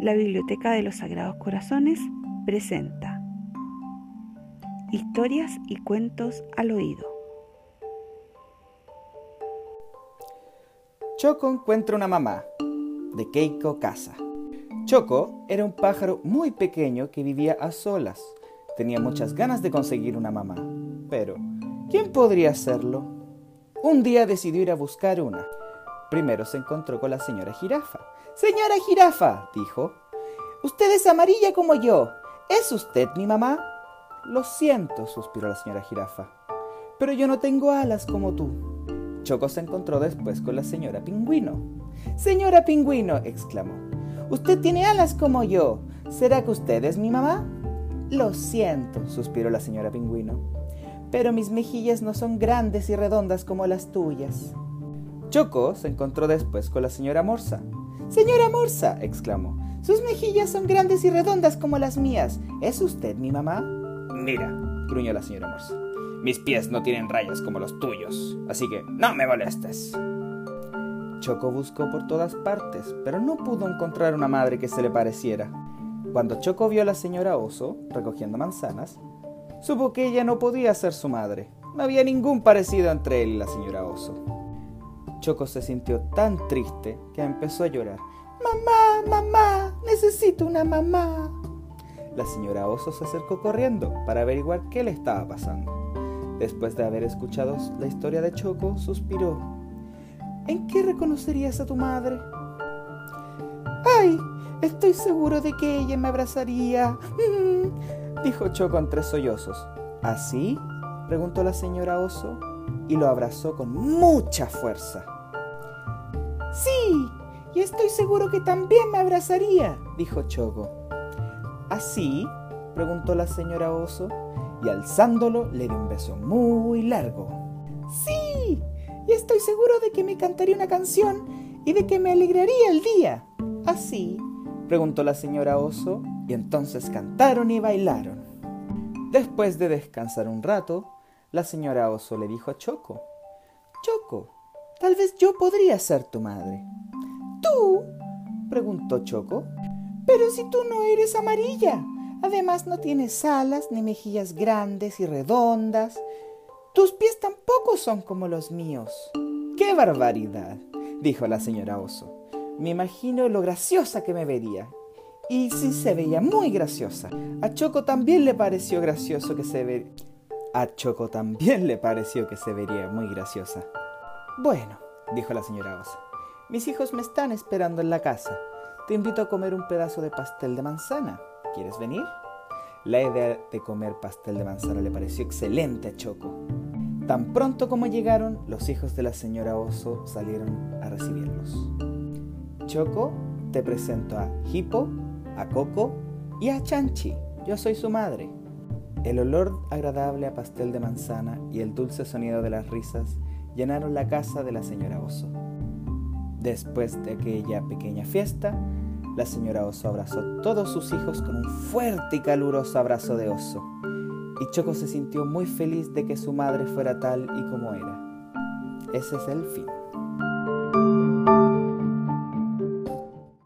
la Biblioteca de los Sagrados Corazones presenta Historias y cuentos al oído. Choco encuentra una mamá, de Keiko Casa. Choco era un pájaro muy pequeño que vivía a solas. Tenía muchas ganas de conseguir una mamá, pero ¿quién podría hacerlo? Un día decidió ir a buscar una. Primero se encontró con la señora jirafa. Señora jirafa, dijo, usted es amarilla como yo. ¿Es usted mi mamá? Lo siento, suspiró la señora jirafa, pero yo no tengo alas como tú. Choco se encontró después con la señora pingüino. Señora pingüino, exclamó, usted tiene alas como yo. ¿Será que usted es mi mamá? Lo siento, suspiró la señora pingüino, pero mis mejillas no son grandes y redondas como las tuyas. Choco se encontró después con la señora Morsa. Señora Morsa, exclamó, sus mejillas son grandes y redondas como las mías. ¿Es usted mi mamá? Mira, gruñó la señora Morsa, mis pies no tienen rayas como los tuyos, así que no me molestes. Choco buscó por todas partes, pero no pudo encontrar una madre que se le pareciera. Cuando Choco vio a la señora Oso recogiendo manzanas, supo que ella no podía ser su madre. No había ningún parecido entre él y la señora Oso. Choco se sintió tan triste que empezó a llorar. Mamá, mamá, necesito una mamá. La señora Oso se acercó corriendo para averiguar qué le estaba pasando. Después de haber escuchado la historia de Choco, suspiró. ¿En qué reconocerías a tu madre? ¡Ay! Estoy seguro de que ella me abrazaría. dijo Choco entre sollozos. ¿Así? preguntó la señora Oso y lo abrazó con mucha fuerza. Y estoy seguro que también me abrazaría, dijo Choco. ¿Así? preguntó la señora Oso y alzándolo le dio un beso muy largo. Sí, y estoy seguro de que me cantaría una canción y de que me alegraría el día. ¿Así? preguntó la señora Oso y entonces cantaron y bailaron. Después de descansar un rato, la señora Oso le dijo a Choco, Choco, tal vez yo podría ser tu madre. Preguntó Choco. Pero si tú no eres amarilla. Además no tienes alas ni mejillas grandes y redondas. Tus pies tampoco son como los míos. ¡Qué barbaridad! dijo la señora Oso. Me imagino lo graciosa que me vería. Y sí se veía muy graciosa. A Choco también le pareció gracioso que se ve... A Choco también le pareció que se vería muy graciosa. Bueno, dijo la señora Oso. Mis hijos me están esperando en la casa. Te invito a comer un pedazo de pastel de manzana. ¿Quieres venir? La idea de comer pastel de manzana le pareció excelente a Choco. Tan pronto como llegaron, los hijos de la señora Oso salieron a recibirlos. Choco, te presento a Hippo, a Coco y a Chanchi. Yo soy su madre. El olor agradable a pastel de manzana y el dulce sonido de las risas llenaron la casa de la señora Oso. Después de aquella pequeña fiesta, la señora Oso abrazó a todos sus hijos con un fuerte y caluroso abrazo de oso. Y Choco se sintió muy feliz de que su madre fuera tal y como era. Ese es el fin.